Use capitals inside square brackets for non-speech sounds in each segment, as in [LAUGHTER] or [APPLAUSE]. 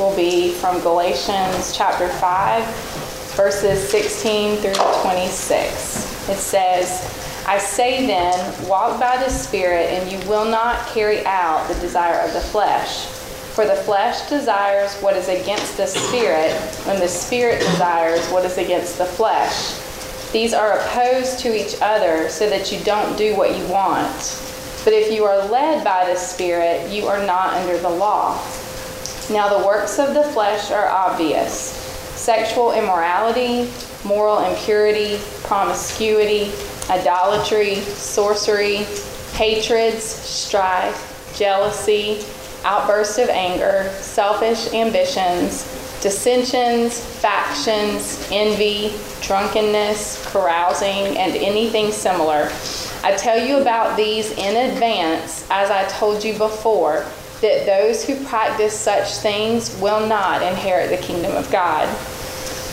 Will be from Galatians chapter 5, verses 16 through 26. It says, I say then, walk by the Spirit, and you will not carry out the desire of the flesh. For the flesh desires what is against the Spirit, and the Spirit desires what is against the flesh. These are opposed to each other, so that you don't do what you want. But if you are led by the Spirit, you are not under the law. Now, the works of the flesh are obvious sexual immorality, moral impurity, promiscuity, idolatry, sorcery, hatreds, strife, jealousy, outbursts of anger, selfish ambitions, dissensions, factions, envy, drunkenness, carousing, and anything similar. I tell you about these in advance, as I told you before that those who practice such things will not inherit the kingdom of God.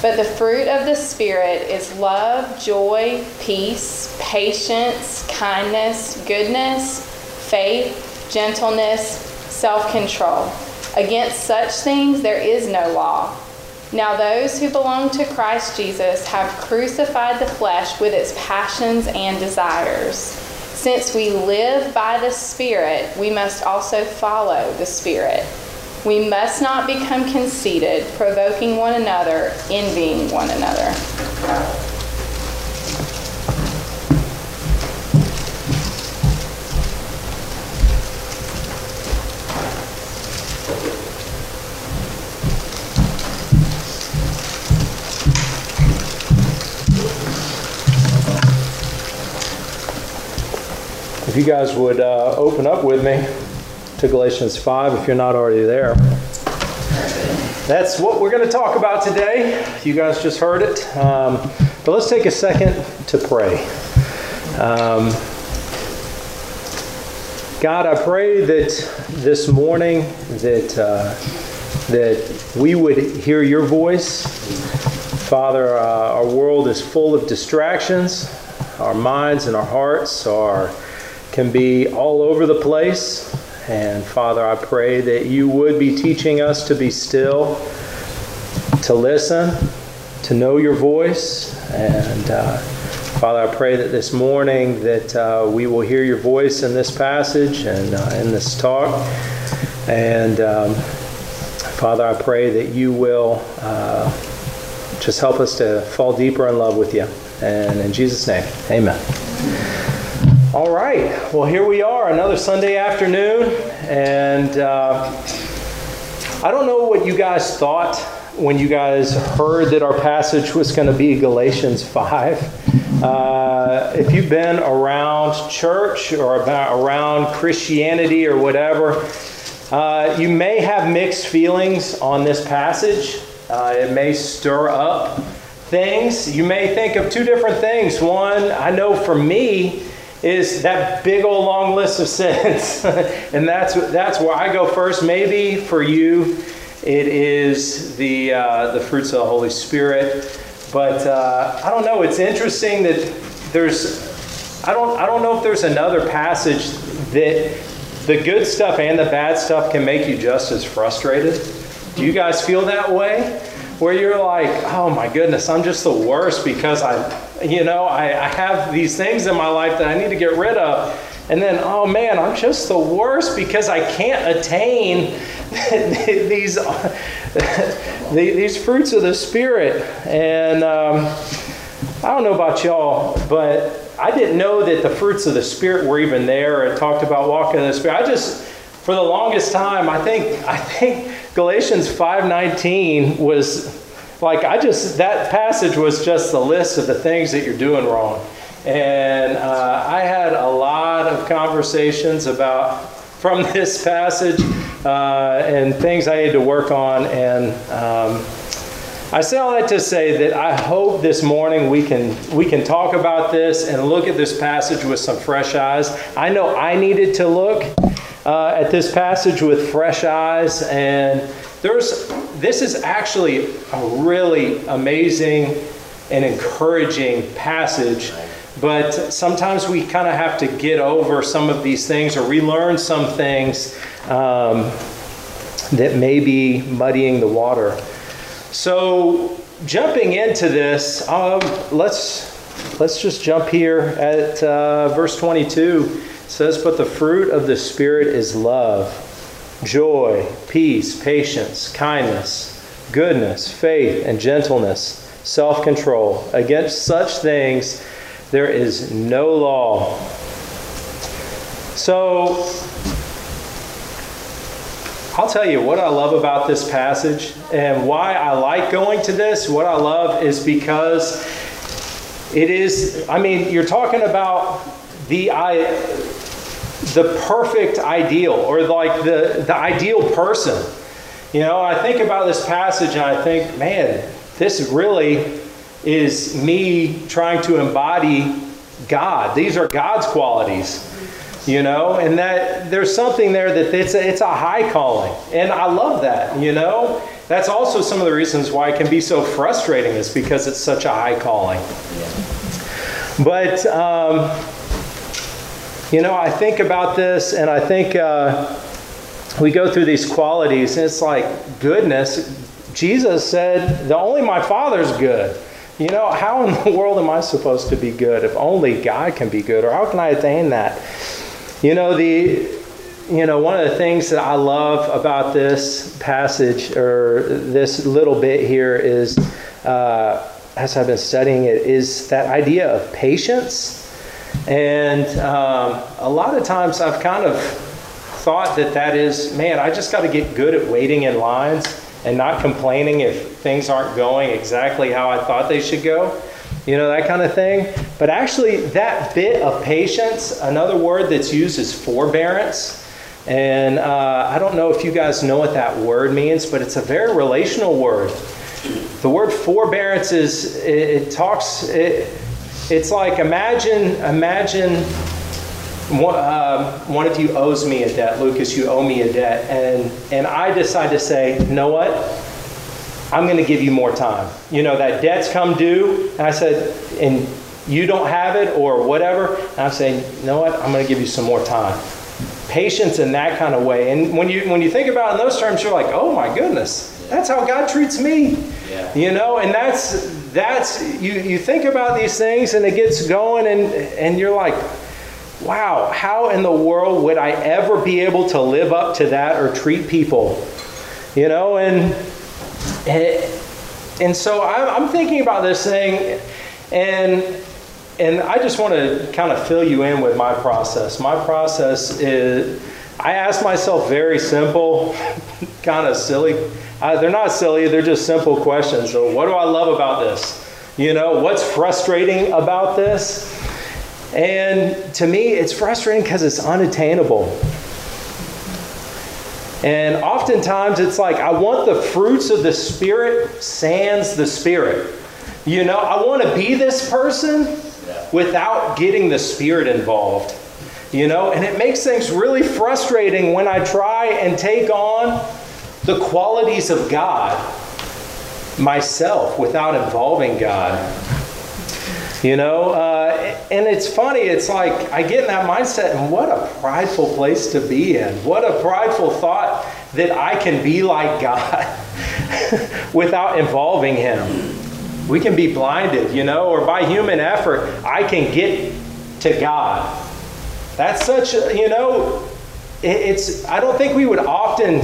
But the fruit of the Spirit is love, joy, peace, patience, kindness, goodness, faith, gentleness, self control. Against such things there is no law. Now, those who belong to Christ Jesus have crucified the flesh with its passions and desires. Since we live by the Spirit, we must also follow the Spirit. We must not become conceited, provoking one another, envying one another. You guys would uh, open up with me to Galatians 5, if you're not already there. That's what we're going to talk about today. You guys just heard it. Um, but let's take a second to pray. Um, God, I pray that this morning that uh, that we would hear your voice. Father, uh, our world is full of distractions. Our minds and our hearts are can be all over the place. And Father, I pray that you would be teaching us to be still, to listen, to know your voice. And uh, Father, I pray that this morning that uh, we will hear your voice in this passage and uh, in this talk. And um, Father, I pray that you will uh, just help us to fall deeper in love with you. And in Jesus' name, amen. All right. Well, here we are, another Sunday afternoon. And uh, I don't know what you guys thought when you guys heard that our passage was going to be Galatians 5. Uh, if you've been around church or about around Christianity or whatever, uh, you may have mixed feelings on this passage. Uh, it may stir up things. You may think of two different things. One, I know for me, is that big old long list of sins. [LAUGHS] and that's, that's where I go first. Maybe for you, it is the, uh, the fruits of the Holy Spirit. But uh, I don't know. It's interesting that there's, I don't, I don't know if there's another passage that the good stuff and the bad stuff can make you just as frustrated. Do you guys feel that way? Where you're like, oh my goodness, I'm just the worst because I, you know, I, I have these things in my life that I need to get rid of. And then, oh man, I'm just the worst because I can't attain [LAUGHS] these, [LAUGHS] these fruits of the Spirit. And um, I don't know about y'all, but I didn't know that the fruits of the Spirit were even there. It talked about walking in the Spirit. I just for the longest time, I think I think Galatians 5:19 was like I just that passage was just the list of the things that you're doing wrong. And uh, I had a lot of conversations about from [LAUGHS] this passage uh, and things I need to work on. And um, I say all that to say that I hope this morning we can we can talk about this and look at this passage with some fresh eyes. I know I needed to look uh, at this passage with fresh eyes, and there's this is actually a really amazing and encouraging passage. But sometimes we kind of have to get over some of these things or relearn some things um, that may be muddying the water. So, jumping into this, um, let's let's just jump here at uh, verse 22. It says, "But the fruit of the Spirit is love, joy, peace, patience, kindness, goodness, faith, and gentleness, self-control. Against such things." There is no law. So, I'll tell you what I love about this passage and why I like going to this. What I love is because it is, I mean, you're talking about the I, the perfect ideal or like the, the ideal person. You know, I think about this passage and I think, man, this really is me trying to embody God. These are God's qualities, you know, and that there's something there that it's a, it's a high calling, and I love that, you know. That's also some of the reasons why it can be so frustrating, is because it's such a high calling. But um, you know, I think about this, and I think uh, we go through these qualities, and it's like goodness. Jesus said, "The only my Father's good." You know, how in the world am I supposed to be good if only God can be good? Or how can I attain that? You know, the you know, one of the things that I love about this passage or this little bit here is, uh, as I've been studying it, is that idea of patience. And um, a lot of times I've kind of thought that that is, man, I just got to get good at waiting in lines and not complaining if things aren't going exactly how I thought they should go. You know, that kind of thing. But actually, that bit of patience, another word that's used is forbearance. And uh, I don't know if you guys know what that word means, but it's a very relational word. The word forbearance is, it, it talks, it, it's like imagine, imagine one, uh, one of you owes me a debt, Lucas, you owe me a debt, and, and I decide to say, you know what? I'm going to give you more time. You know, that debt's come due, and I said, and you don't have it or whatever, and I'm saying, you know what? I'm going to give you some more time. Patience in that kind of way. And when you when you think about it in those terms, you're like, oh my goodness, that's how God treats me. Yeah. You know, and that's that's you you think about these things and it gets going and and you're like, wow, how in the world would I ever be able to live up to that or treat people? You know, and and so I'm thinking about this thing, and and I just want to kind of fill you in with my process. My process is I ask myself very simple, [LAUGHS] kind of silly. Uh, they're not silly; they're just simple questions. So, what do I love about this? You know, what's frustrating about this? And to me, it's frustrating because it's unattainable. And oftentimes it's like, I want the fruits of the Spirit, sans the Spirit. You know, I want to be this person without getting the Spirit involved. You know, and it makes things really frustrating when I try and take on the qualities of God myself without involving God. You know, uh, and it's funny, it's like I get in that mindset, and what a prideful place to be in. What a prideful thought that I can be like God [LAUGHS] without involving Him. We can be blinded, you know, or by human effort, I can get to God. That's such, a, you know, it's, I don't think we would often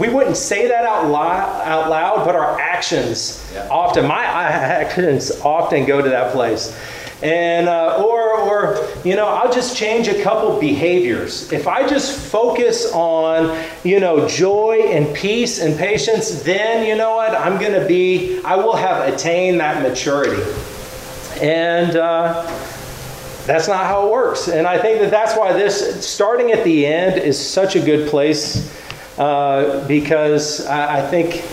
we wouldn't say that out loud, out loud but our actions yeah. often, my [LAUGHS] actions often go to that place. And, uh, or, or, you know, I'll just change a couple behaviors. If I just focus on, you know, joy and peace and patience, then, you know what, I'm going to be, I will have attained that maturity. And, uh, that's not how it works. And I think that that's why this, starting at the end, is such a good place uh, because I, I think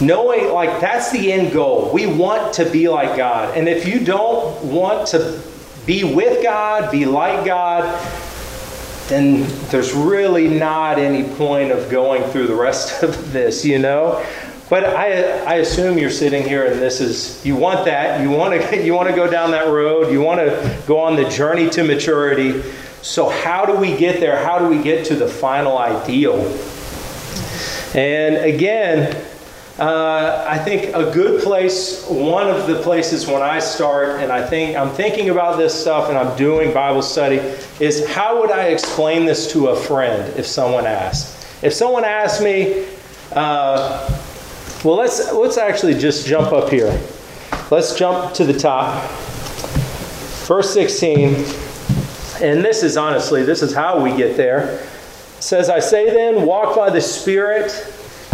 knowing like that's the end goal. We want to be like god. And if you don't want to be with god be like god then there's really not any point of going through the rest [LAUGHS] of this you know? But I, I assume you're sitting here and this is you want that. You want to [LAUGHS] you want to go down that road. You want to go on the journey to maturity so how do we get there how do we get to the final ideal and again uh, I think a good place, one of the places when I start, and I think I'm thinking about this stuff and I'm doing Bible study, is how would I explain this to a friend if someone asked? If someone asked me, uh, well, let's let's actually just jump up here. Let's jump to the top. Verse 16, and this is honestly, this is how we get there. It says, I say then, walk by the Spirit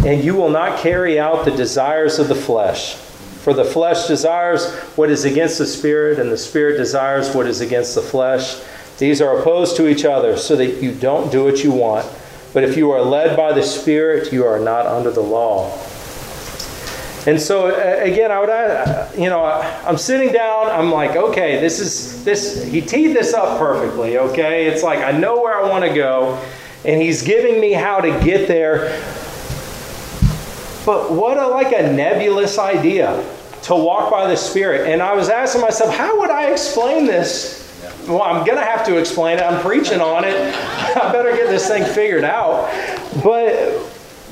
and you will not carry out the desires of the flesh. For the flesh desires what is against the spirit, and the spirit desires what is against the flesh. These are opposed to each other, so that you don't do what you want. But if you are led by the Spirit, you are not under the law. And so uh, again, I would, uh, you know, I'm sitting down. I'm like, okay, this is this. He teed this up perfectly. Okay, it's like I know where I want to go, and he's giving me how to get there. But what a like a nebulous idea to walk by the Spirit. And I was asking myself, how would I explain this? Well, I'm going to have to explain it. I'm preaching on it. [LAUGHS] I better get this thing figured out. But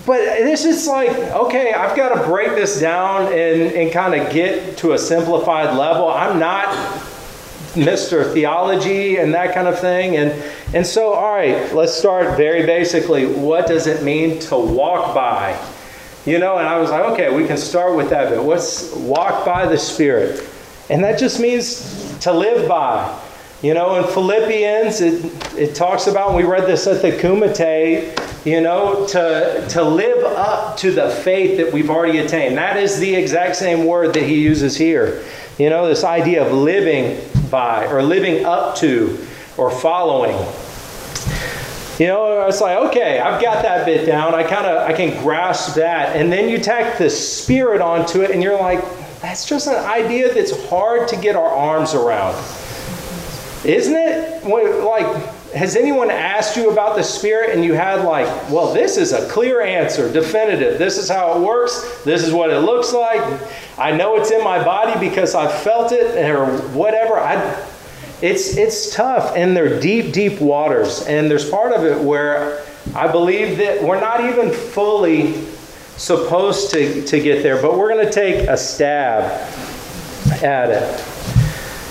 but this is like, okay, I've got to break this down and, and kind of get to a simplified level. I'm not Mr. Theology and that kind of thing. And, and so, all right, let's start very basically. What does it mean to walk by? You know, and I was like, okay, we can start with that But Let's walk by the Spirit. And that just means to live by. You know, in Philippians, it, it talks about, we read this at the Kumite, you know, to, to live up to the faith that we've already attained. That is the exact same word that he uses here. You know, this idea of living by or living up to or following. You know, it's like, okay, I've got that bit down. I kind of I can grasp that. And then you tack the spirit onto it and you're like, that's just an idea that's hard to get our arms around. Isn't it? Like, has anyone asked you about the spirit and you had like, well, this is a clear answer, definitive. This is how it works. This is what it looks like. I know it's in my body because I've felt it or whatever. I it's, it's tough, and they're deep, deep waters. And there's part of it where I believe that we're not even fully supposed to, to get there, but we're going to take a stab at it.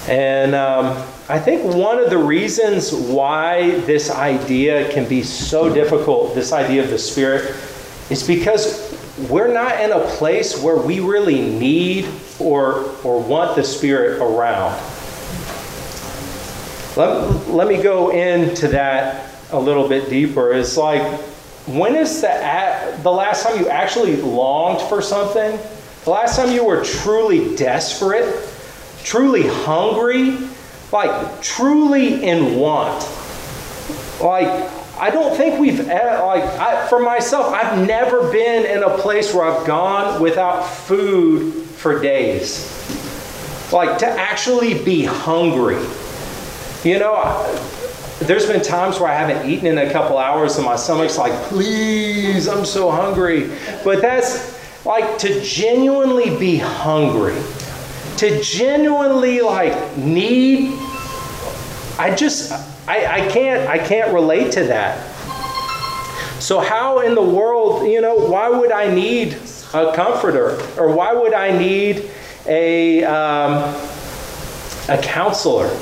And um, I think one of the reasons why this idea can be so difficult, this idea of the Spirit, is because we're not in a place where we really need or, or want the Spirit around. Let, let me go into that a little bit deeper. It's like, when is the, the last time you actually longed for something? The last time you were truly desperate, truly hungry, like truly in want? Like, I don't think we've, like, I, for myself, I've never been in a place where I've gone without food for days. Like, to actually be hungry. You know, there's been times where I haven't eaten in a couple hours and my stomach's like, please, I'm so hungry. But that's like to genuinely be hungry, to genuinely like need. I just, I, I can't, I can't relate to that. So how in the world, you know, why would I need a comforter or why would I need a um, a counselor?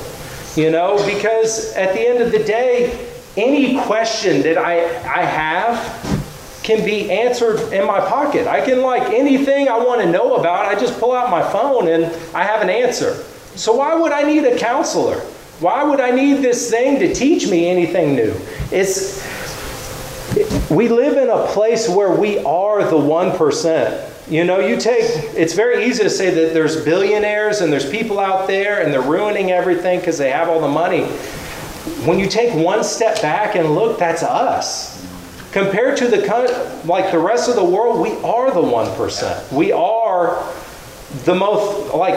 You know, because at the end of the day, any question that I, I have can be answered in my pocket. I can, like, anything I want to know about, I just pull out my phone and I have an answer. So why would I need a counselor? Why would I need this thing to teach me anything new? It's we live in a place where we are the 1%. You know, you take, it's very easy to say that there's billionaires and there's people out there and they're ruining everything because they have all the money. When you take one step back and look, that's us. Compared to the, like the rest of the world, we are the 1%. We are the most, like,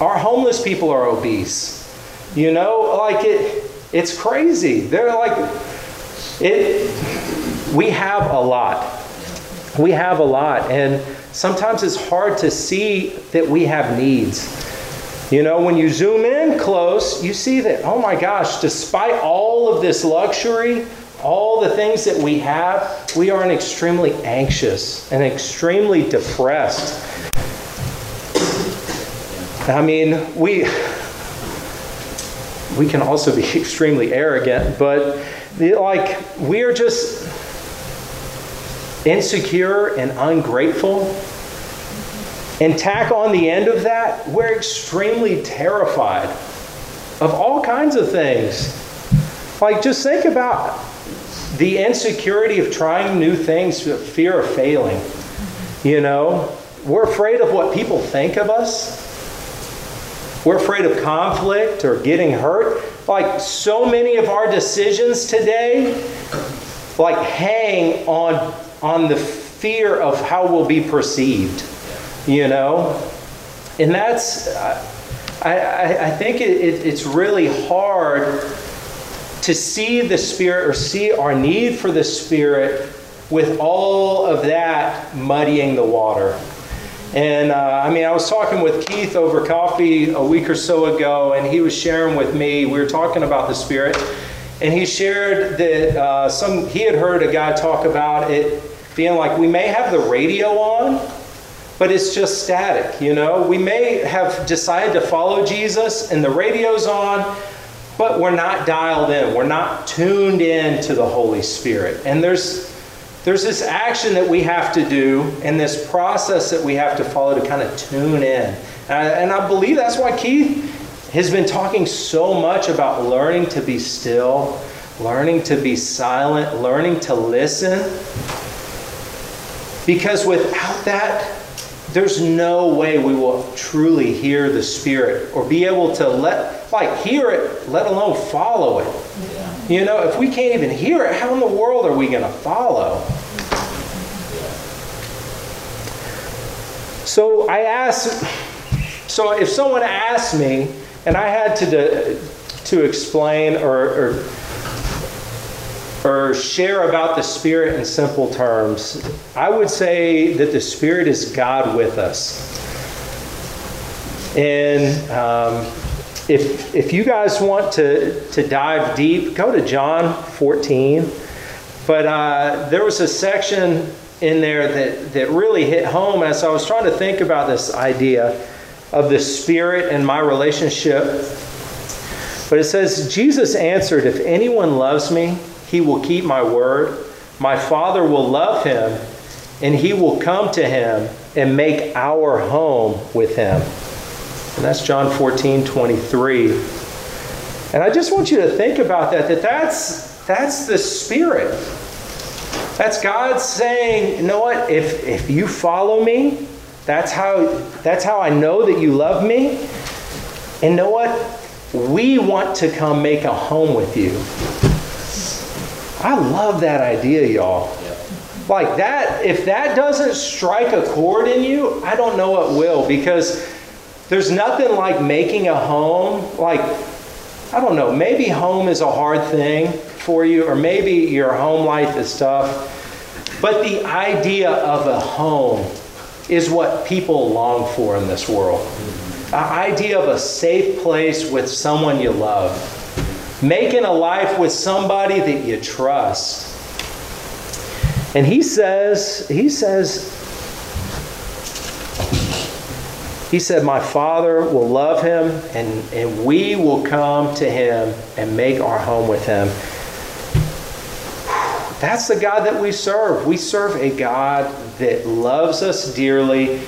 our homeless people are obese. You know, like it, it's crazy. They're like, it, we have a lot. We have a lot, and sometimes it's hard to see that we have needs. You know, when you zoom in close, you see that, oh my gosh, despite all of this luxury, all the things that we have, we are extremely anxious and extremely depressed. I mean, we we can also be [LAUGHS] extremely arrogant, but like we are just insecure and ungrateful. And tack on the end of that, we're extremely terrified of all kinds of things. Like, just think about the insecurity of trying new things, the fear of failing. You know, we're afraid of what people think of us. We're afraid of conflict or getting hurt. Like so many of our decisions today, like hang on on the fear of how we'll be perceived. You know, and that's I, I, I think it, it, it's really hard to see the Spirit or see our need for the Spirit with all of that muddying the water. And uh, I mean, I was talking with Keith over coffee a week or so ago, and he was sharing with me, we were talking about the Spirit, and he shared that uh, some he had heard a guy talk about it being like we may have the radio on, but it's just static, you know? We may have decided to follow Jesus and the radio's on, but we're not dialed in. We're not tuned in to the Holy Spirit. And there's there's this action that we have to do and this process that we have to follow to kind of tune in. And I believe that's why Keith has been talking so much about learning to be still, learning to be silent, learning to listen. Because without that, there's no way we will truly hear the Spirit or be able to let, like, hear it, let alone follow it. Yeah. You know, if we can't even hear it, how in the world are we going to follow? So I asked, so if someone asked me and I had to, to explain or, or or share about the Spirit in simple terms, I would say that the Spirit is God with us. And um, if, if you guys want to, to dive deep, go to John 14. But uh, there was a section in there that, that really hit home as I was trying to think about this idea of the Spirit and my relationship. But it says, Jesus answered, If anyone loves me, he will keep my word. My Father will love him, and he will come to him and make our home with him. And that's John 14, 23. And I just want you to think about that, that that's, that's the Spirit. That's God saying, you know what, if, if you follow me, that's how, that's how I know that you love me. And know what? We want to come make a home with you. I love that idea, y'all. Like that, if that doesn't strike a chord in you, I don't know what will because there's nothing like making a home. Like, I don't know, maybe home is a hard thing for you, or maybe your home life is tough. But the idea of a home is what people long for in this world. The idea of a safe place with someone you love making a life with somebody that you trust. And he says, he says, he said, My Father will love him, and, and we will come to him and make our home with him. That's the God that we serve. We serve a God that loves us dearly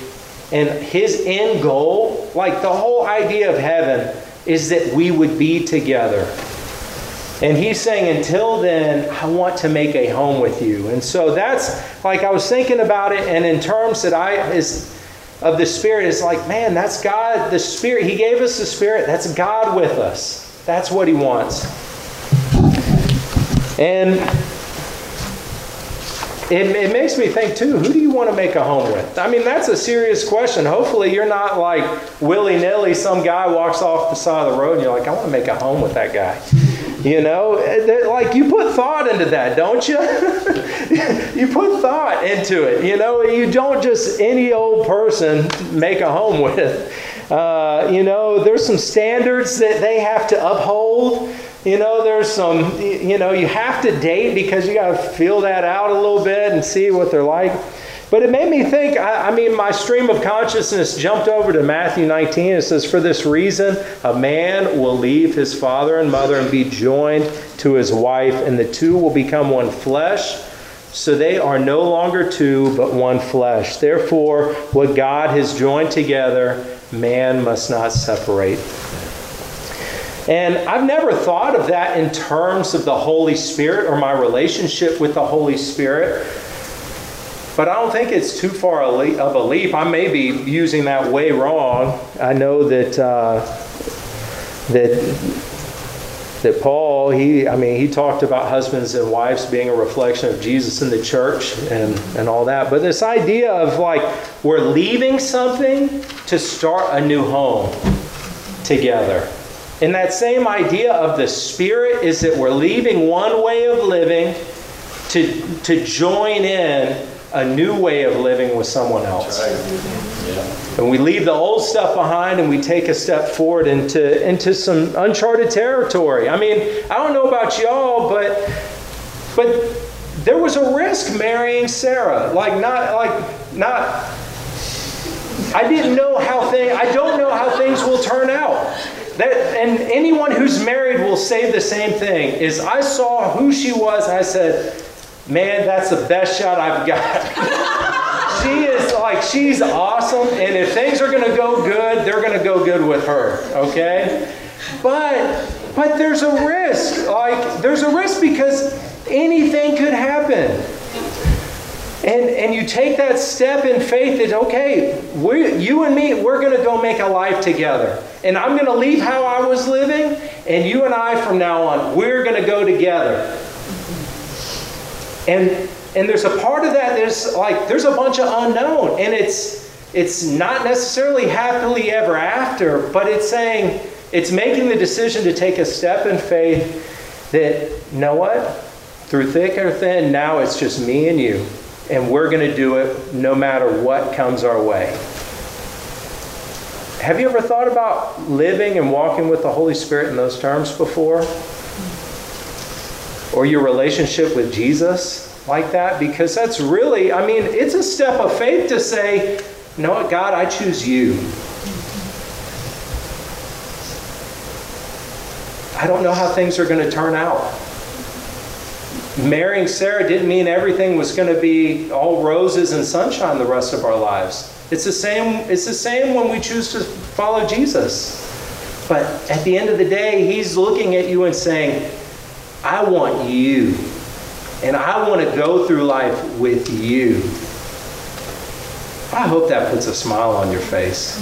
And his end goal, like the whole idea of heaven, is that we would be together. And he's saying, until then, I want to make a home with you. And so that's like I was thinking about it, and in terms that I is of the Spirit, it's like, man, that's God, the Spirit. He gave us the Spirit. That's God with us. That's what he wants. And it, it makes me think too who do you want to make a home with i mean that's a serious question hopefully you're not like willy-nilly some guy walks off the side of the road and you're like i want to make a home with that guy you know like you put thought into that don't you? [LAUGHS] You put thought into it you know you don't just any old person make a home with. Uh, you know there's some standards that they have to uphold. You know, there's some, you know, you have to date because you got to feel that out a little bit and see what they're like. But it made me think, I, I, mean, my stream of consciousness jumped over to Matthew 19. It says, For this reason, a man will leave his father and mother and be joined to his wife, and the two will become one flesh. So they are no longer two, but one flesh. Therefore, what God has joined together, man must not separate. And I've never thought of that in terms of the Holy Spirit or my relationship with the Holy Spirit. But I don't think it's too far of a leap. I may be using that way wrong. I know that uh, that that Paul, he, I mean, he talked about husbands and wives being a reflection of Jesus in the church and, and all that. But this idea of like we're leaving something to start a new home together. And that same idea of the Spirit is that we're leaving one way of living to, to join in a new way of living with someone else. Right. Yeah. And we leave the old stuff behind and we take a step forward into, into some uncharted territory. I mean, I don't know about y'all, but but there was a risk marrying Sarah. Like not like not I didn't know how things I don't know how things will turn out. That, and anyone who's married will say the same thing is I saw who she was I said, man, that's the best shot I've got. [LAUGHS] she is like, she's awesome. And if things are going to go good, they're going to go good with her. Okay? But, but there's a risk. Like, there's a risk because anything could happen. And, and you take that step in faith that, okay, we, you and me, we're going to go make a life together. And I'm going to leave how I was living, and you and I from now on, we're going to go together. And, and there's a part of that that's like, there's a bunch of unknown. And it's, it's not necessarily happily ever after, but it's saying, it's making the decision to take a step in faith that, you know what? Through thick or thin, now it's just me and you and we're going to do it no matter what comes our way. Have you ever thought about living and walking with the Holy Spirit in those terms before? Or your relationship with Jesus like that? Because that's really, I mean, it's a step of faith to say, you know what, God, I choose you. I don't know how things are going to turn out marrying Sarah didn't mean everything was going to be all roses and sunshine the rest of our lives. It's the same it's the same when we choose to follow Jesus. But at the end of the day, he's looking at you and saying, "I want you. And I want to go through life with you." I hope that puts a smile on your face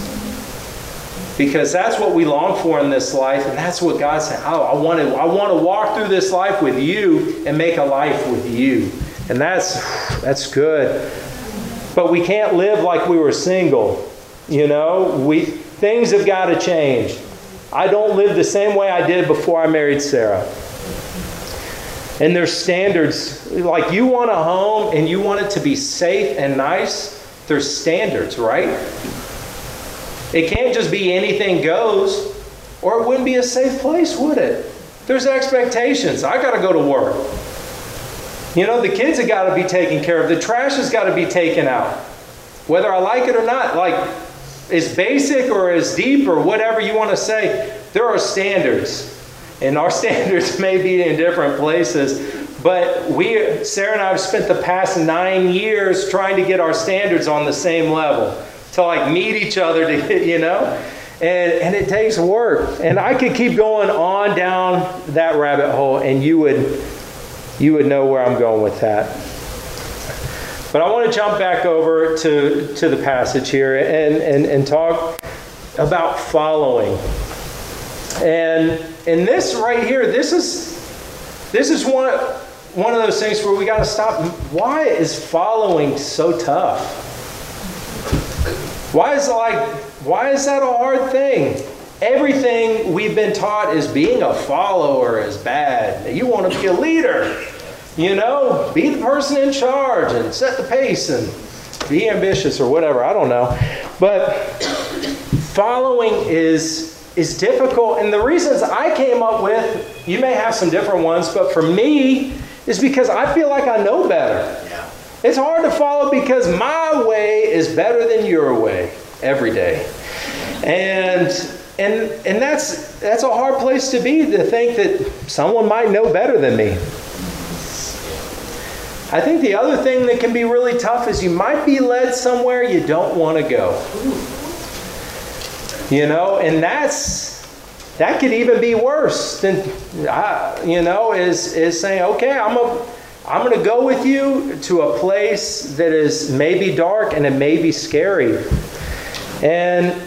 because that's what we long for in this life, and that's what God said. Oh, I want to, I want to walk through this life with you and make a life with you, and that's that's good. But we can't live like we were single. You know, we things have got to change. I don't live the same way I did before I married Sarah. And there's standards. Like you want a home and you want it to be safe and nice, there's standards, right? It can't just be anything goes, or it wouldn't be a safe place, would it? There's expectations. I got to go to work. You know, the kids have got to be taken care of. The trash has got to be taken out. Whether I like it or not, like as basic or as deep or whatever you want to say, there are standards. And our [LAUGHS] standards may be in different places. But we, Sarah and I have spent the past nine years trying to get our standards on the same level. to like meet each other [LAUGHS] to get, you know and, and it takes work and i could keep going on down that rabbit hole and you would you would know where i'm going with that but i want to jump back over to to the passage here and and, and talk about following and in this right here this is this is one one of those things where we got to stop why is following so tough why is it like why is that a hard thing? Everything we've been taught is being a follower is bad. You want to be a leader. You know, be the person in charge and set the pace and be ambitious or whatever. I don't know. But following is is difficult and the reasons I came up with, you may have some different ones, but for me is because I feel like I know better. Yeah. It's hard to follow because my way is better than your way every day. And and and that's that's a hard place to be to think that someone might know better than me. I think the other thing that can be really tough is you might be led somewhere you don't want to go. You know, and that's that could even be worse than you know is is saying, okay, I'm a I'm going to go with you to a place that is maybe dark and it may be scary. And,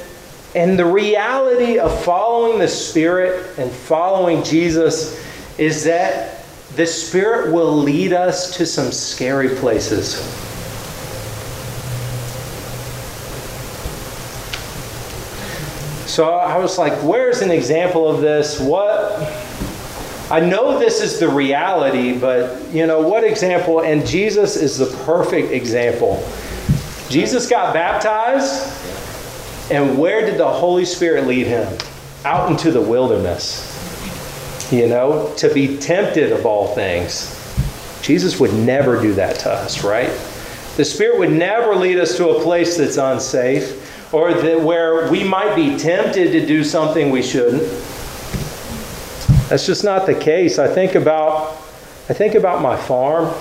and the reality of following the Spirit and following Jesus is that the Spirit will lead us to some scary places. So I was like, where's an example of this? What I know this is the reality, but you know, what example? And Jesus is the perfect example. Jesus got baptized, and where did the Holy Spirit lead him? Out into the wilderness. You know, to be tempted of all things. Jesus would never do that to us, right? The Spirit would never lead us to a place that's unsafe or that where we might be tempted to do something we shouldn't. That's just not the case. I think about, I think about my farm,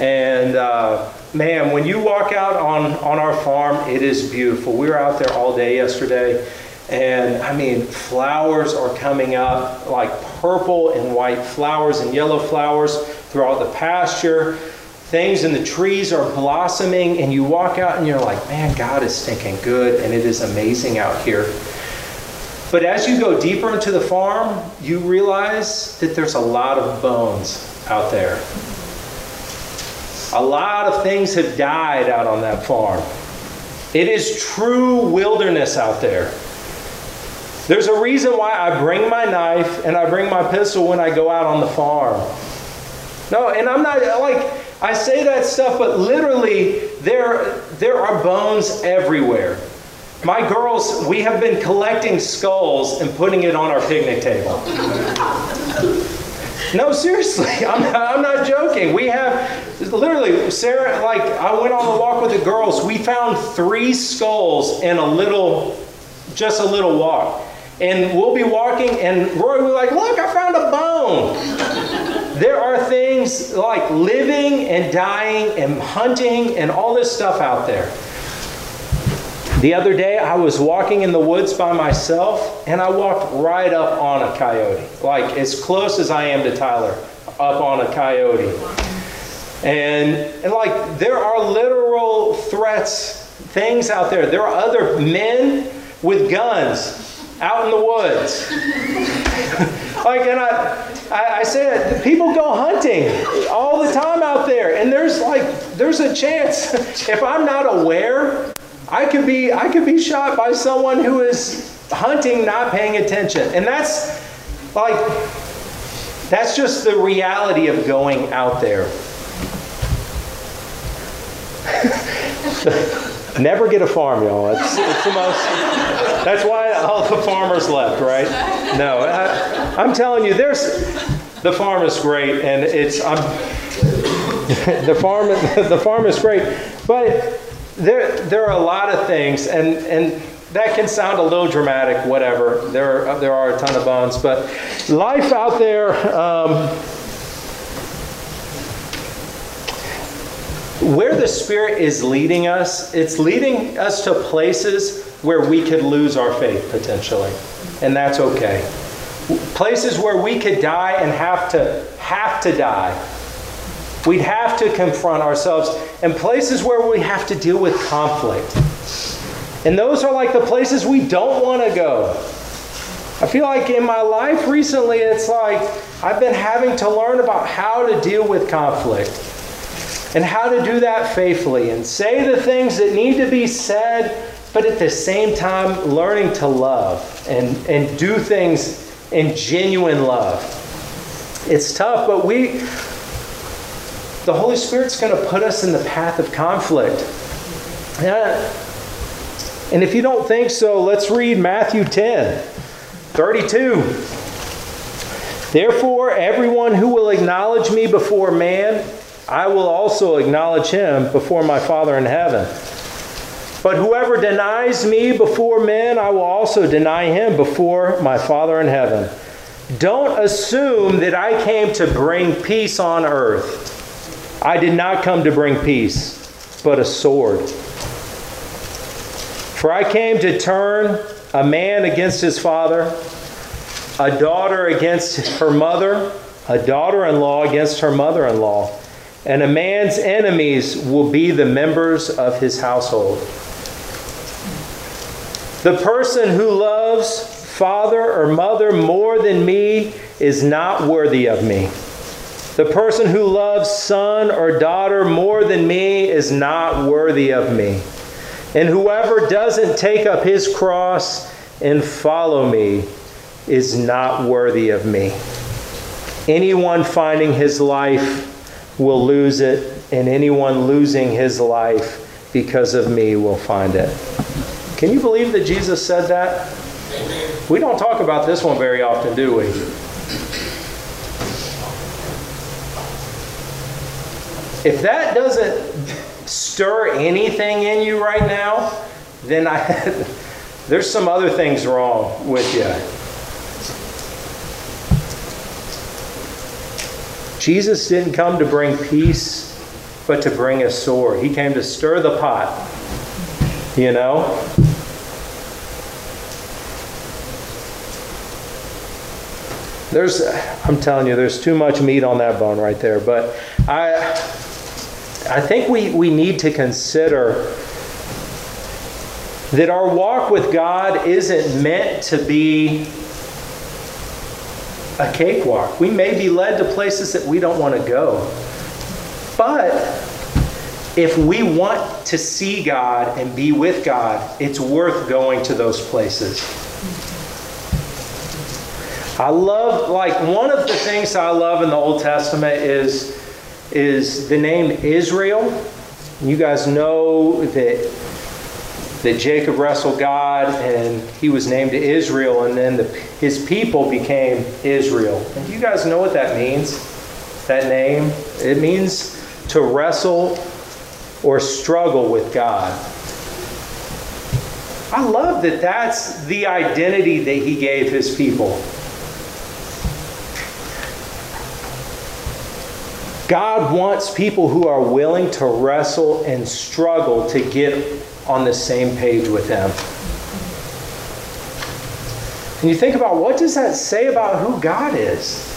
and uh, man, when you walk out on, on our farm, it is beautiful. We were out there all day yesterday, and I mean, flowers are coming up like purple and white flowers and yellow flowers throughout the pasture. Things and the trees are blossoming, and you walk out and you're like, man, God is thinking good, and it is amazing out here. But as you go deeper into the farm, you realize that there's a lot of bones out there. A lot of things have died out on that farm. It is true wilderness out there. There's a reason why I bring my knife and I bring my pistol when I go out on the farm. No, and I'm not like I say that stuff, but literally there there are bones everywhere. My girls, we have been collecting skulls and putting it on our picnic table. No, seriously, [LAUGHS] I'm I'm not joking. We have literally, Sarah, like, I went on a walk with the girls. We found three skulls in a little, just a little walk. And we'll be walking, and Roy will be like, Look, I found a bone. There are things like living and dying and hunting and all this stuff out there. The other day, I was walking in the woods by myself, and I walked right up on a coyote, like as close as I am to Tyler, up on a coyote. And, and like, there are literal threats, things out there. There are other men with guns out in the woods. like, and I, I, I said, people go hunting all the time out there, and there's like, there's a chance [LAUGHS] if I'm not aware I could be I could be shot by someone who is hunting not paying attention. And that's like that's just the reality of going out there. [LAUGHS] Never get a farm, y'all. It's, it's the most. That's why all the farmers left, right? No, I, I'm telling you, there's the farm is great, and it's I'm, [LAUGHS] the farm. [LAUGHS] The farm is great, but there, there are a lot of things, and, and that can sound a little dramatic, whatever. There are, there are a ton of bones, but life out there, um, where the Spirit is leading us, it's leading us to places where we could lose our faith potentially. And that's okay. Places where we could die and have to have to die. We'd have to confront ourselves and places where we have to deal with conflict. And those are like the places we don't want to go. I feel like in my life recently, it's like I've been having to learn about how to deal with conflict and how to do that faithfully and say the things that need to be said, but at the same time, learning to love and, and do things in genuine love. It's tough, but we, the Holy Spirit's going to put us in the path of conflict. And if you don't think so, let's read Matthew 10 32. Therefore, everyone who will acknowledge me before man, I will also acknowledge him before my Father in heaven. But whoever denies me before men, I will also deny him before my Father in heaven. Don't assume that I came to bring peace on earth. I did not come to bring peace, but a sword. For I came to turn a man against his father, a daughter against her mother, a daughter in law against her mother in law, and a man's enemies will be the members of his household. The person who loves father or mother more than me is not worthy of me. The person who loves son or daughter more than me is not worthy of me. And whoever doesn't take up his cross and follow me is not worthy of me. Anyone finding his life will lose it, and anyone losing his life because of me will find it. Can you believe that Jesus said that? We don't talk about this one very often, do we? If that doesn't stir anything in you right now, then I, [LAUGHS] there's some other things wrong with you. Jesus didn't come to bring peace, but to bring a sword. He came to stir the pot. You know? There's, I'm telling you, there's too much meat on that bone right there. But I, I think we, we need to consider that our walk with God isn't meant to be a cakewalk. We may be led to places that we don't want to go. But if we want to see God and be with God, it's worth going to those places. I love, like, one of the things I love in the Old Testament is, is the name Israel. You guys know that, that Jacob wrestled God and he was named Israel, and then the, his people became Israel. And do you guys know what that means? That name? It means to wrestle or struggle with God. I love that that's the identity that he gave his people. God wants people who are willing to wrestle and struggle to get on the same page with him. And you think about what does that say about who God is?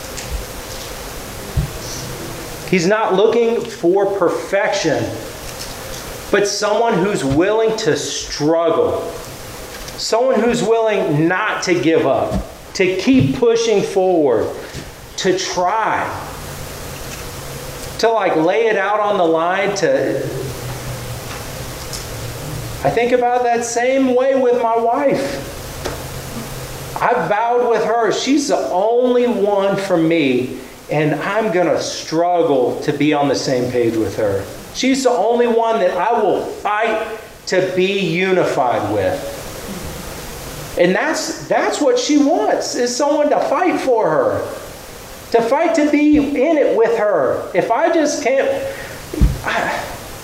He's not looking for perfection but someone who's willing to struggle, someone who's willing not to give up, to keep pushing forward, to try, to like lay it out on the line, to. I think about that same way with my wife. I vowed with her, she's the only one for me, and I'm going to struggle to be on the same page with her. She's the only one that I will fight to be unified with. And that's that's what she wants is someone to fight for her. To fight to be in it with her. If I just can't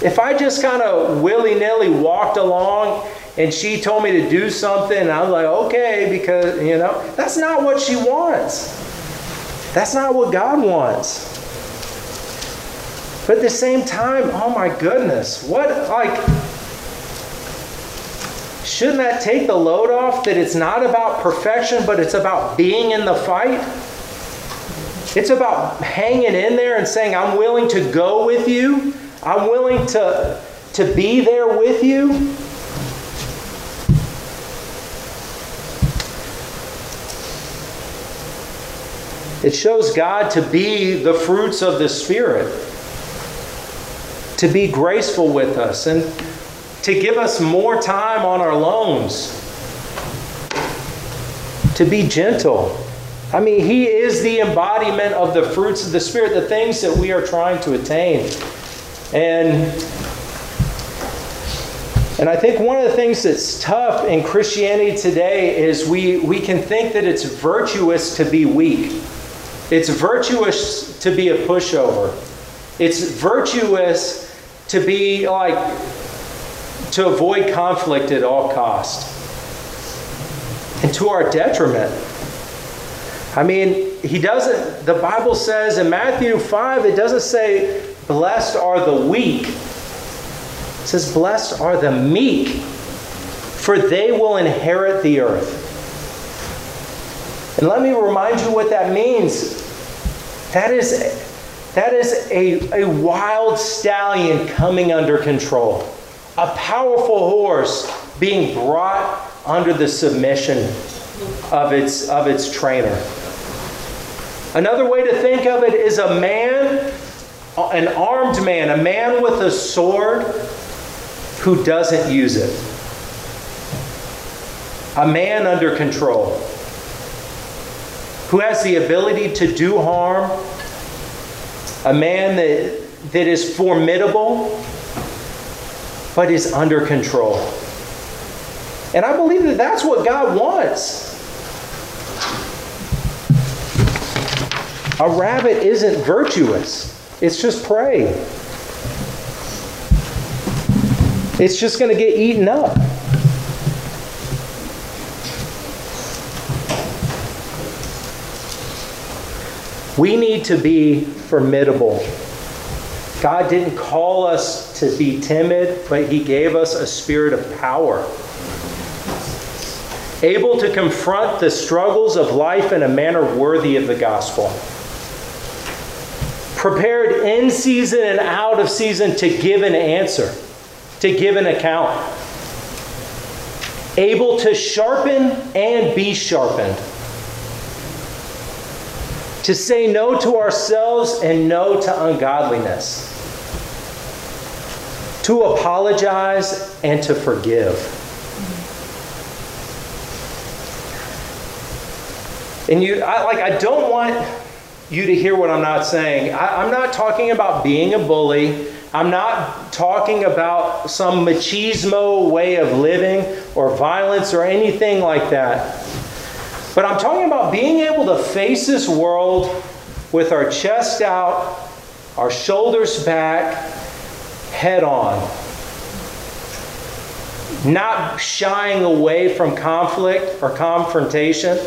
if I just kind of willy-nilly walked along and she told me to do something I was like, "Okay," because, you know, that's not what she wants. That's not what God wants. But at the same time, oh my goodness, what, like, shouldn't that take the load off that it's not about perfection, but it's about being in the fight? It's about hanging in there and saying, I'm willing to go with you. I'm willing to, to be there with you. It shows God to be the fruits of the Spirit, to be graceful with us, and to give us more time on our loans, to be gentle. I mean, He is the embodiment of the fruits of the Spirit, the things that we are trying to attain. And and I think one of the things that's tough in Christianity today is we, we can think that it's virtuous to be weak. It's virtuous to be a pushover. It's virtuous to be like, to avoid conflict at all cost. And to our detriment. I mean, he doesn't, the Bible says in Matthew 5, it doesn't say, blessed are the weak. It says, blessed are the meek, for they will inherit the earth. And let me remind you what that means. That is, that is a, a wild stallion coming under control, a powerful horse being brought under the submission of its, of its trainer. Another way to think of it is a man, an armed man, a man with a sword who doesn't use it. A man under control who has the ability to do harm, a man that, that is formidable, but is under control. And I believe that that's what God wants. A rabbit isn't virtuous, it's just prey. It's just going to get eaten up. We need to be formidable. God didn't call us to be timid, but He gave us a spirit of power. Able to confront the struggles of life in a manner worthy of the gospel. Prepared in season and out of season to give an answer, to give an account. Able to sharpen and be sharpened to say no to ourselves and no to ungodliness, to apologize and to forgive. And you, I, like, I don't want you to hear what I'm not saying. I, I'm not talking about being a bully. I'm not talking about some machismo way of living or violence or anything like that. But I'm talking about being able to face this world with our chest out, our shoulders back, head on. Not shying away from conflict or confrontation,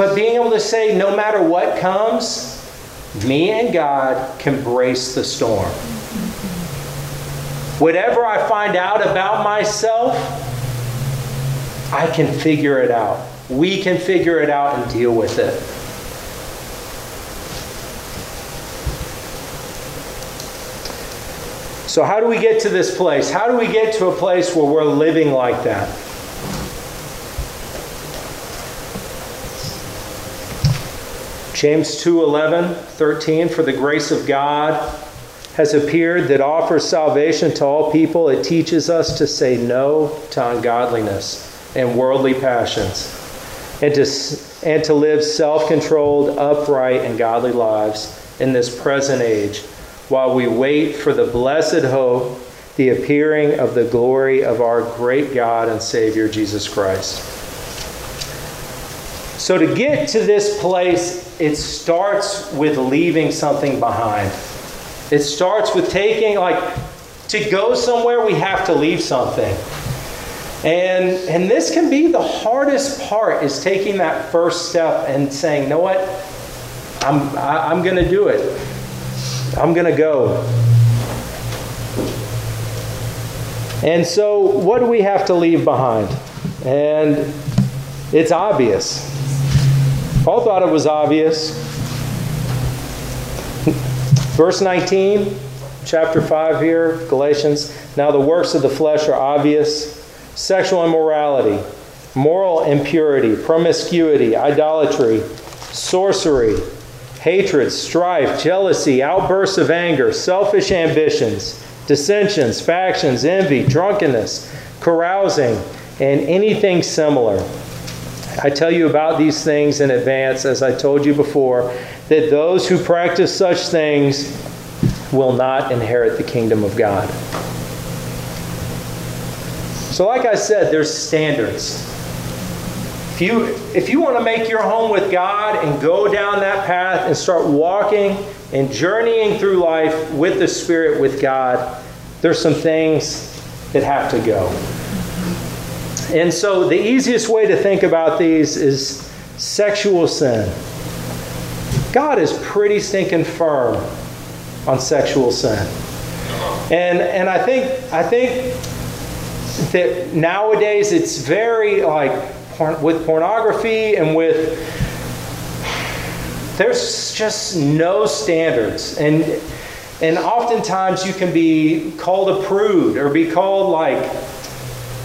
but being able to say, no matter what comes, me and God can brace the storm. Whatever I find out about myself, I can figure it out. We can figure it out and deal with it. So, how do we get to this place? How do we get to a place where we're living like that? James 2 11, 13, for the grace of God has appeared that offers salvation to all people. It teaches us to say no to ungodliness and worldly passions, and to, and to live self controlled, upright, and godly lives in this present age, while we wait for the blessed hope, the appearing of the glory of our great God and Savior, Jesus Christ. So, to get to this place, it starts with leaving something behind. It starts with taking, like, to go somewhere, we have to leave something. And, and this can be the hardest part is taking that first step and saying, you know what? I'm, I, am i am going to do it. I'm going to go. And so, what do we have to leave behind? And it's obvious. Paul thought it was obvious. Verse 19, chapter 5 here, Galatians. Now the works of the flesh are obvious sexual immorality, moral impurity, promiscuity, idolatry, sorcery, hatred, strife, jealousy, outbursts of anger, selfish ambitions, dissensions, factions, envy, drunkenness, carousing, and anything similar. I tell you about these things in advance, as I told you before, that those who practice such things will not inherit the kingdom of God. So, like I said, there's standards. If you, if you want to make your home with God and go down that path and start walking and journeying through life with the Spirit, with God, there's some things that have to go. And so the easiest way to think about these is sexual sin. God is pretty stinking firm on sexual sin. And and I think I think that nowadays it's very like with pornography and with there's just no standards and and oftentimes you can be called a prude or be called like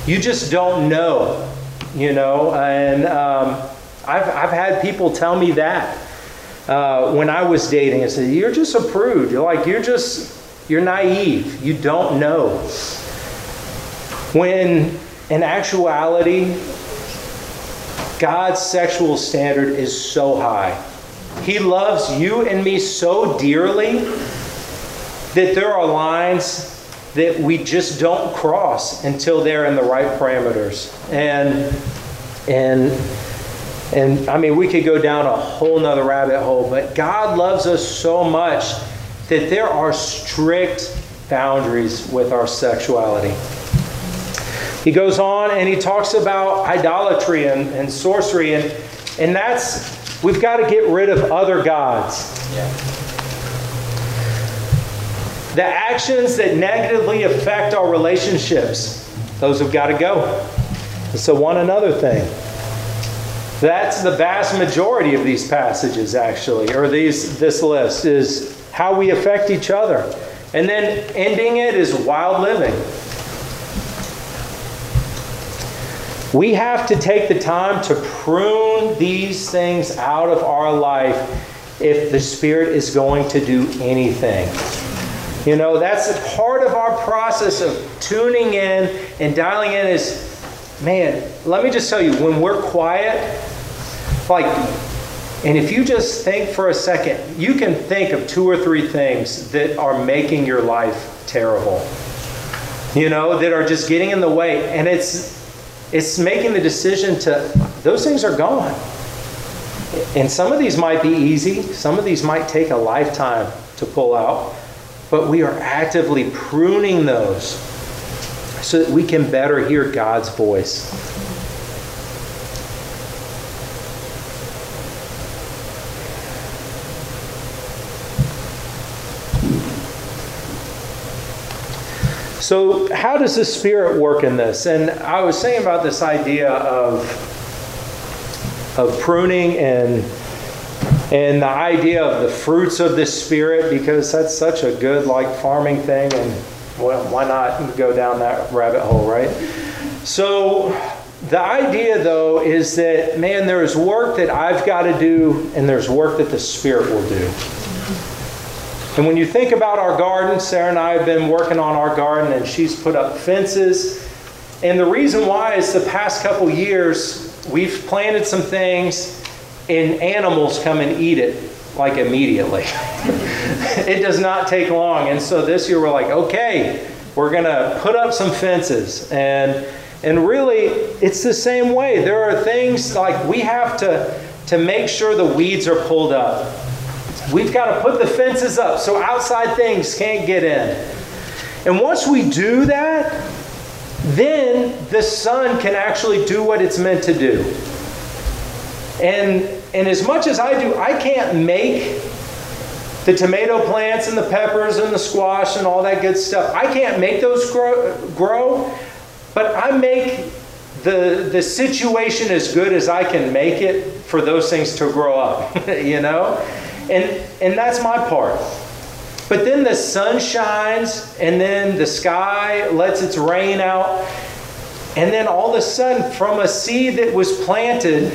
you just don't know, you know. And um, I've, I've had people tell me that uh, when I was dating. I said, You're just a prude. You're like, you're just, you're naive. You don't know. When in actuality, God's sexual standard is so high. He loves you and me so dearly that there are lines that we just don't cross until they're in the right parameters. And and and I mean we could go down a whole nother rabbit hole, but God loves us so much that there are strict boundaries with our sexuality. He goes on and he talks about idolatry and, and sorcery, and, and that's, we've got to get rid of other gods. Yeah the actions that negatively affect our relationships, those have got to go. A one another thing. That's the vast majority of these passages, actually, or these this list is how we affect each other. And then ending it is wild living. We have to take the time to prune these things out of our life if the Spirit is going to do anything. You know, that's part of our process of tuning in and dialing in is, man, let me just tell you, when we're quiet, like, and if you just think for a second, you can think of two or three things that are making your life terrible. You know, that are just getting in the way. And it's it's making the decision to those things are gone. And some of these might be easy, some of these might take a lifetime to pull out but we are actively pruning those so that we can better hear God's voice. So, how does the Spirit work in this? And I was saying about this idea of, of pruning and and the idea of the fruits of the spirit because that's such a good like farming thing and well why not go down that rabbit hole right? So the idea though is that man there's work that i've got to do and there's work that the spirit will do. And when you think about our garden sarah and i have been working on our garden and she's put up fences. And the reason why is the past couple years we've planted some things and animals come and eat it like immediately. [LAUGHS] it does not take long. And so this year we're like, okay, we're going to put up some fences and and really it's the same way. There are things like we have to to make sure the weeds are pulled up. We've got to put the fences up so outside things can't get in. And once we do that, then the sun can actually do what it's meant to do. And, and as much as I do, I can't make the tomato plants and the peppers and the squash and all that good stuff. I can't make those grow, grow but I make the, the situation as good as I can make it for those things to grow up, [LAUGHS] you know? And, and that's my part. But then the sun shines, and then the sky lets its rain out, and then all of a sudden, from a seed that was planted,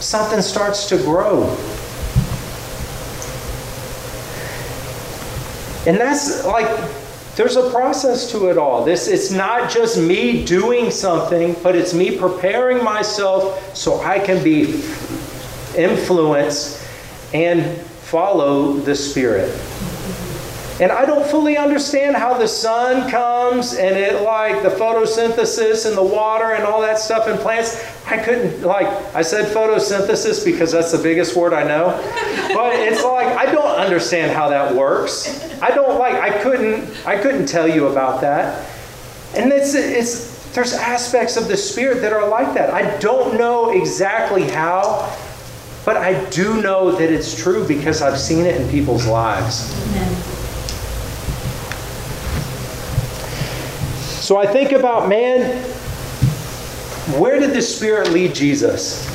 something starts to grow. And that's like there's a process to it all. This it's not just me doing something, but it's me preparing myself so I can be influenced and follow the Spirit. And I don't fully understand how the sun comes and it like the photosynthesis and the water and all that stuff in plants. I couldn't like I said photosynthesis because that's the biggest word I know. But it's like I don't understand how that works. I don't like I couldn't I couldn't tell you about that. And it's it's there's aspects of the spirit that are like that. I don't know exactly how, but I do know that it's true because I've seen it in people's lives. Amen. So I think about, man, where did the Spirit lead Jesus?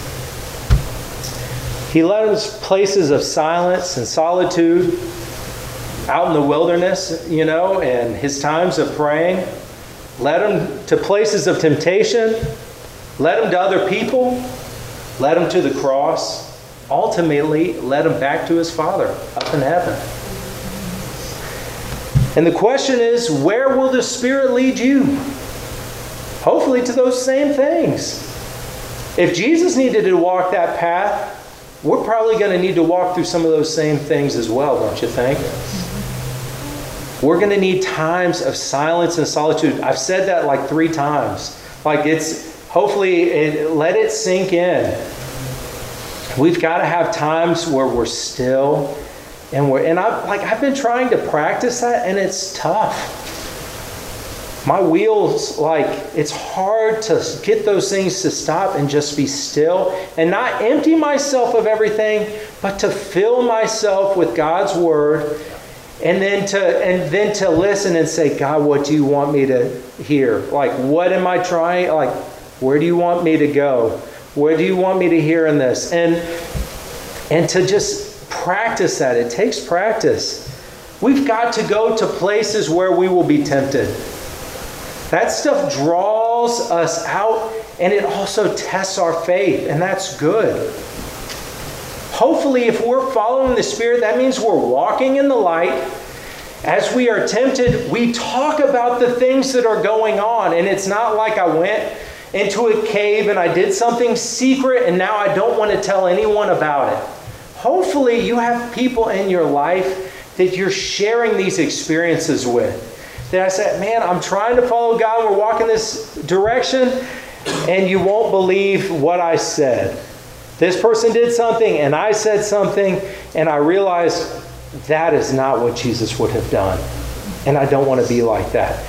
He led us places of silence and solitude, out in the wilderness, you know, and his times of praying. Led him to places of temptation, led him to other people, led him to the cross, ultimately led him back to his Father up in heaven. And the question is, where will the Spirit lead you? Hopefully to those same things. If Jesus needed to walk that path, we're probably going to need to walk through some of those same things as well, don't you think? We're going to need times of silence and solitude. I've said that like three times. Like it's hopefully it, let it sink in. We've got to have times where we're still and we're and I like I've been trying to practice that and it's tough. My wheels like it's hard to get those things to stop and just be still and not empty myself of everything, but to fill myself with God's word and then to and then to listen and say, God, what do you want me to hear? Like what am I trying like where do you want me to go? Where do you want me to hear in this? And and to just practice that. It takes practice. We've got to go to places where we will be tempted. That stuff draws us out and it also tests our faith, and that's good. Hopefully, if we're following the Spirit, that means we're walking in the light. As we are tempted, we talk about the things that are going on, and it's not like I went into a cave and I did something secret and now I don't want to tell anyone about it. Hopefully, you have people in your life that you're sharing these experiences with. That I said, man, I'm trying to follow God, we're walking this direction, and you won't believe what I said. This person did something, and I said something, and I realized that is not what Jesus would have done. And I don't want to be like that.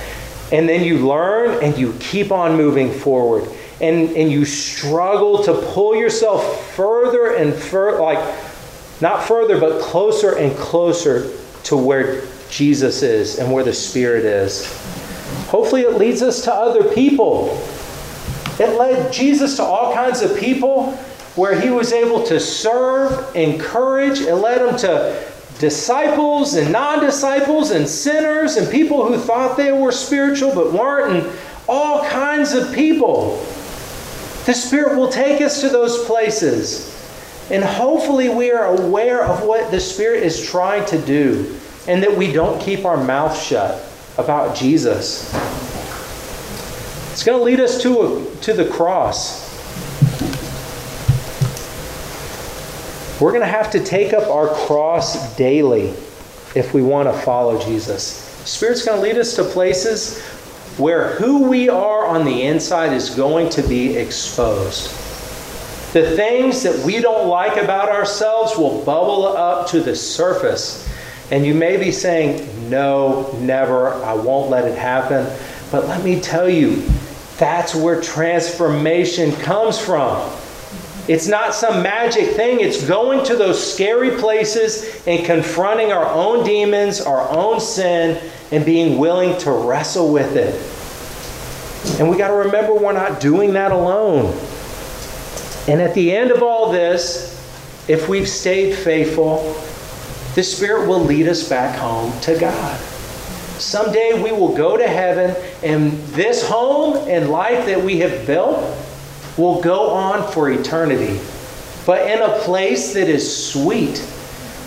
And then you learn and you keep on moving forward. And, and you struggle to pull yourself further and further, like not further, but closer and closer to where Jesus is and where the Spirit is. Hopefully, it leads us to other people. It led Jesus to all kinds of people where he was able to serve, encourage. It led him to disciples and non disciples and sinners and people who thought they were spiritual but weren't, and all kinds of people. The Spirit will take us to those places. And hopefully, we are aware of what the Spirit is trying to do and that we don't keep our mouth shut about Jesus. It's going to lead us to, a, to the cross. We're going to have to take up our cross daily if we want to follow Jesus. Spirit's going to lead us to places where who we are on the inside is going to be exposed. The things that we don't like about ourselves will bubble up to the surface. And you may be saying, No, never, I won't let it happen. But let me tell you, that's where transformation comes from. It's not some magic thing. It's going to those scary places and confronting our own demons, our own sin, and being willing to wrestle with it. And we got to remember we're not doing that alone. And at the end of all this, if we've stayed faithful, the Spirit will lead us back home to God. Someday we will go to heaven, and this home and life that we have built will go on for eternity, but in a place that is sweet,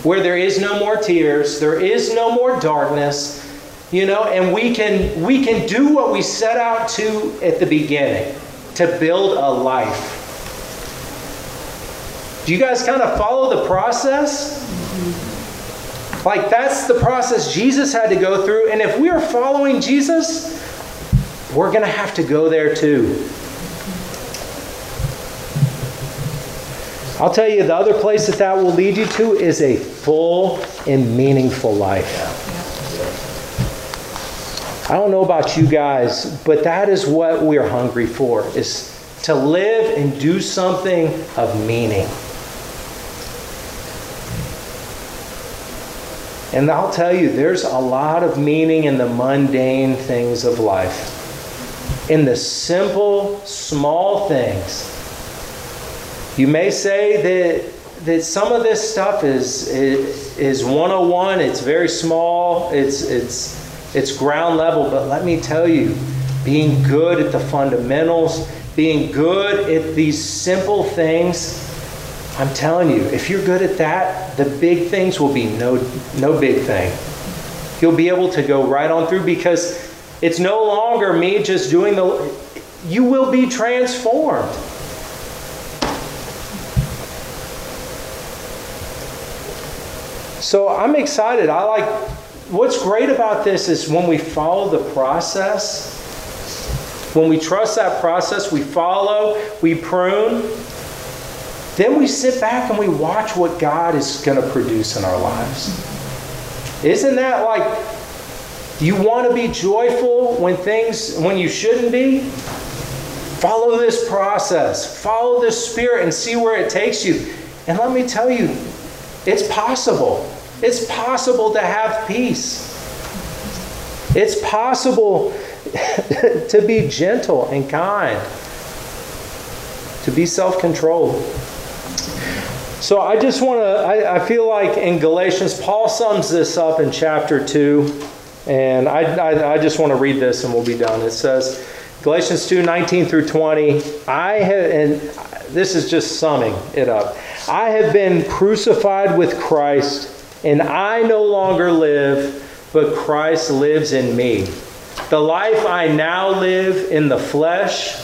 where there is no more tears, there is no more darkness, you know, and we can we can do what we set out to at the beginning, to build a life. Do you guys kind of follow the process? Like that's the process Jesus had to go through, and if we are following Jesus, we're going to have to go there too. I'll tell you, the other place that that will lead you to is a full and meaningful life. I don't know about you guys, but that is what we're hungry for, is to live and do something of meaning. And I'll tell you, there's a lot of meaning in the mundane things of life. In the simple, small things. You may say that, that some of this stuff is, is, is 101, it's very small, it's, it's, it's ground level, but let me tell you, being good at the fundamentals, being good at these simple things, I'm telling you, if you're good at that, the big things will be no, no big thing. You'll be able to go right on through because it's no longer me just doing the. You will be transformed. So I'm excited. I like what's great about this is when we follow the process, when we trust that process, we follow, we prune, then we sit back and we watch what God is going to produce in our lives. Isn't that like you want to be joyful when things when you shouldn't be? Follow this process. Follow this spirit and see where it takes you. And let me tell you, it's possible. It's possible to have peace. It's possible [LAUGHS] to be gentle and kind, to be self controlled. So I just want to, I, I, feel like in Galatians, Paul sums this up in chapter 2. And I, I, I just want to read this and we'll be done. It says, Galatians 2 19 through 20. I have, and this is just summing it up. I have been crucified with Christ and I no longer live, but Christ lives in me. The life I now live in the flesh,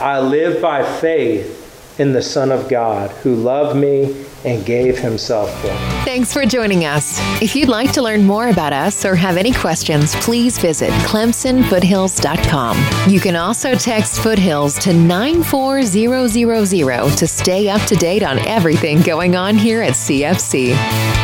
I live by faith in the Son of God who loved me and gave himself for me. Thanks for joining us. If you'd like to learn more about us or have any questions, please visit clemsonfoothills.com. You can also text Foothills to 94000 to stay up to date on everything going on here at CFC.